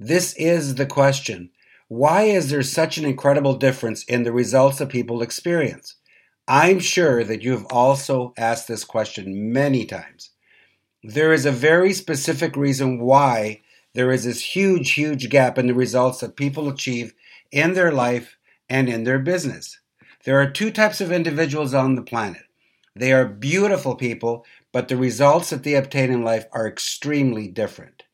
This is the question. Why is there such an incredible difference in the results that people experience? I'm sure that you have also asked this question many times. There is a very specific reason why there is this huge, huge gap in the results that people achieve in their life and in their business. There are two types of individuals on the planet. They are beautiful people, but the results that they obtain in life are extremely different.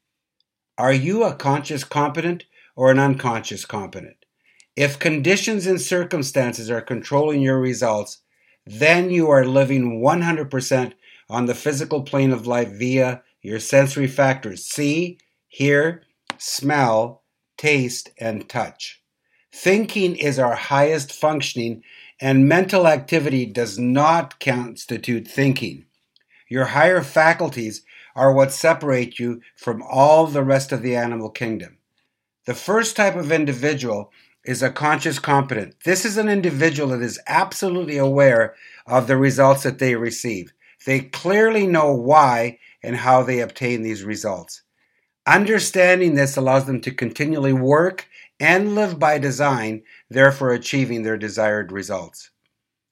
Are you a conscious competent or an unconscious competent? If conditions and circumstances are controlling your results, then you are living 100% on the physical plane of life via your sensory factors see, hear, smell, taste, and touch. Thinking is our highest functioning, and mental activity does not constitute thinking. Your higher faculties are what separate you from all the rest of the animal kingdom. The first type of individual is a conscious competent. This is an individual that is absolutely aware of the results that they receive. They clearly know why and how they obtain these results. Understanding this allows them to continually work and live by design, therefore achieving their desired results.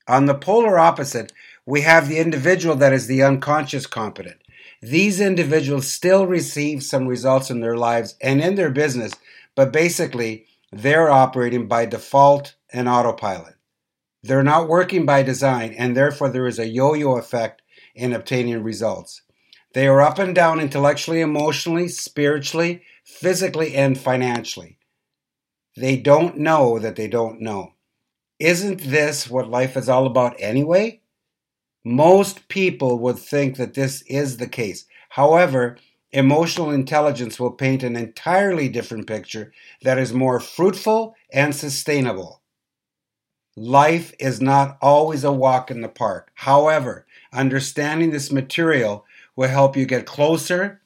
On the polar opposite, we have the individual that is the unconscious competent. These individuals still receive some results in their lives and in their business, but basically they're operating by default and autopilot. They're not working by design, and therefore there is a yo yo effect in obtaining results. They are up and down intellectually, emotionally, spiritually, physically, and financially. They don't know that they don't know. Isn't this what life is all about anyway? Most people would think that this is the case. However, emotional intelligence will paint an entirely different picture that is more fruitful and sustainable. Life is not always a walk in the park. However, understanding this material will help you get closer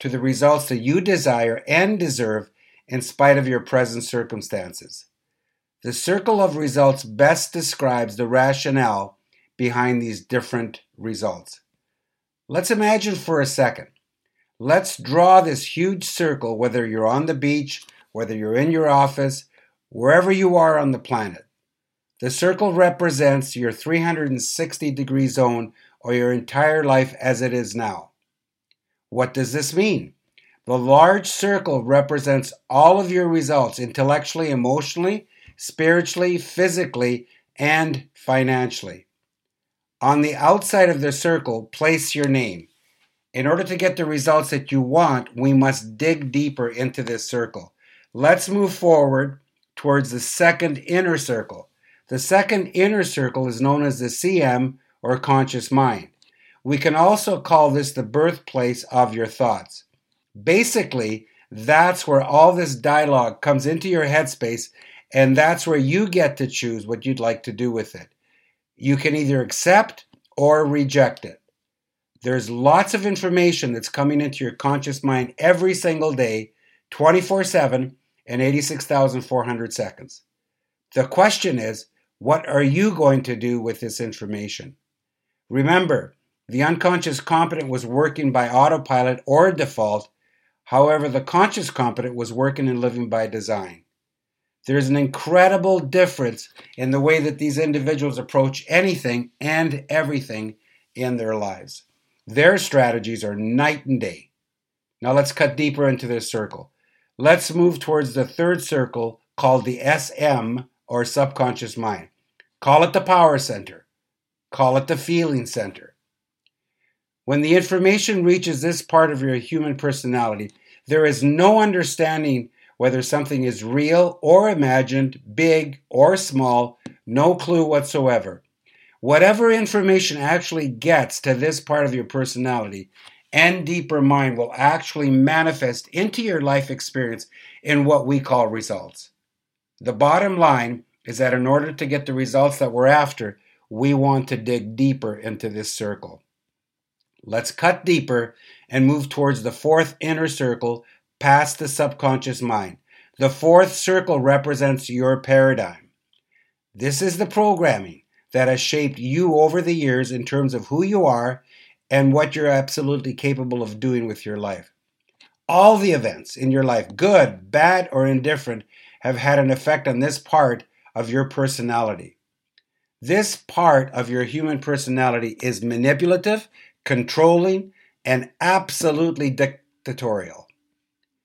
to the results that you desire and deserve in spite of your present circumstances. The circle of results best describes the rationale behind these different results. Let's imagine for a second. Let's draw this huge circle, whether you're on the beach, whether you're in your office, wherever you are on the planet. The circle represents your 360 degree zone or your entire life as it is now. What does this mean? The large circle represents all of your results intellectually, emotionally, spiritually, physically, and financially. On the outside of the circle, place your name. In order to get the results that you want, we must dig deeper into this circle. Let's move forward towards the second inner circle. The second inner circle is known as the CM or conscious mind. We can also call this the birthplace of your thoughts. Basically, that's where all this dialogue comes into your headspace, and that's where you get to choose what you'd like to do with it. You can either accept or reject it. There's lots of information that's coming into your conscious mind every single day, 24 7 and 86,400 seconds. The question is, what are you going to do with this information? Remember, the unconscious competent was working by autopilot or default. However, the conscious competent was working and living by design. There's an incredible difference in the way that these individuals approach anything and everything in their lives. Their strategies are night and day. Now let's cut deeper into this circle. Let's move towards the third circle called the SM or subconscious mind. Call it the power center. Call it the feeling center. When the information reaches this part of your human personality, there is no understanding whether something is real or imagined, big or small, no clue whatsoever. Whatever information actually gets to this part of your personality and deeper mind will actually manifest into your life experience in what we call results. The bottom line is that in order to get the results that we're after, we want to dig deeper into this circle. Let's cut deeper and move towards the fourth inner circle past the subconscious mind. The fourth circle represents your paradigm. This is the programming that has shaped you over the years in terms of who you are and what you're absolutely capable of doing with your life. All the events in your life, good, bad, or indifferent, have had an effect on this part of your personality. This part of your human personality is manipulative, controlling, and absolutely dictatorial.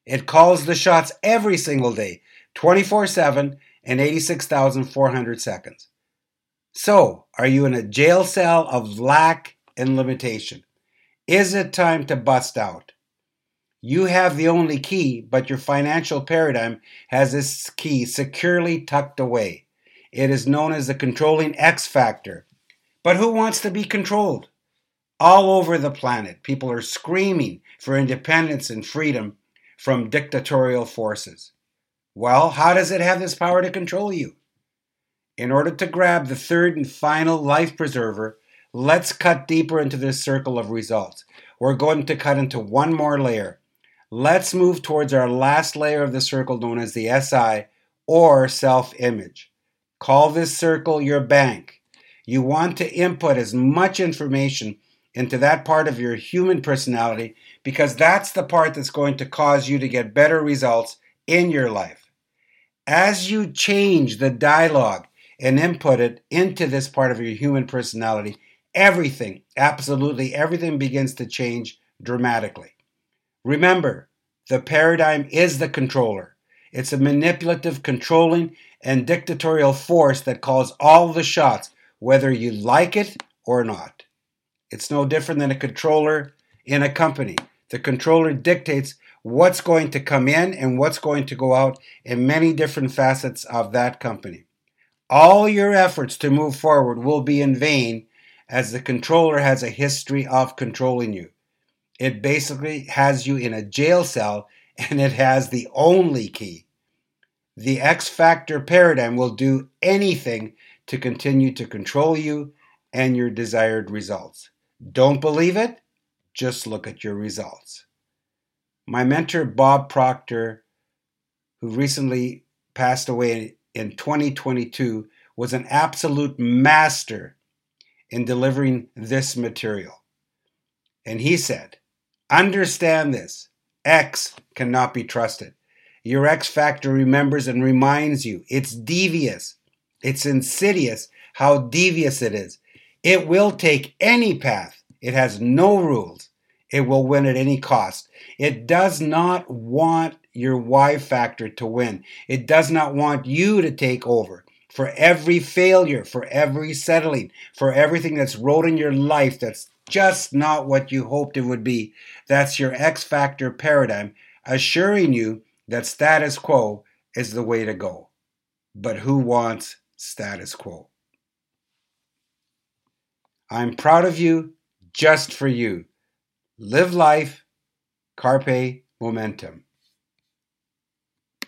It calls the shots every single day, 24 7 and 86,400 seconds. So, are you in a jail cell of lack and limitation? Is it time to bust out? You have the only key, but your financial paradigm has this key securely tucked away. It is known as the controlling X factor. But who wants to be controlled? All over the planet, people are screaming for independence and freedom from dictatorial forces. Well, how does it have this power to control you? In order to grab the third and final life preserver, let's cut deeper into this circle of results. We're going to cut into one more layer. Let's move towards our last layer of the circle known as the SI or self image. Call this circle your bank. You want to input as much information into that part of your human personality because that's the part that's going to cause you to get better results in your life. As you change the dialogue and input it into this part of your human personality, everything, absolutely everything begins to change dramatically. Remember, the paradigm is the controller. It's a manipulative, controlling, and dictatorial force that calls all the shots, whether you like it or not. It's no different than a controller in a company. The controller dictates what's going to come in and what's going to go out in many different facets of that company. All your efforts to move forward will be in vain as the controller has a history of controlling you. It basically has you in a jail cell and it has the only key the X factor paradigm will do anything to continue to control you and your desired results. Don't believe it? Just look at your results. My mentor, Bob Proctor, who recently passed away in 2022, was an absolute master in delivering this material. And he said, Understand this X cannot be trusted. Your X factor remembers and reminds you it's devious. It's insidious how devious it is. It will take any path. It has no rules. It will win at any cost. It does not want your Y factor to win. It does not want you to take over. For every failure, for every settling, for everything that's wrote in your life that's just not what you hoped it would be, that's your X factor paradigm assuring you that status quo is the way to go. But who wants status quo? I'm proud of you just for you. Live life, carpe momentum.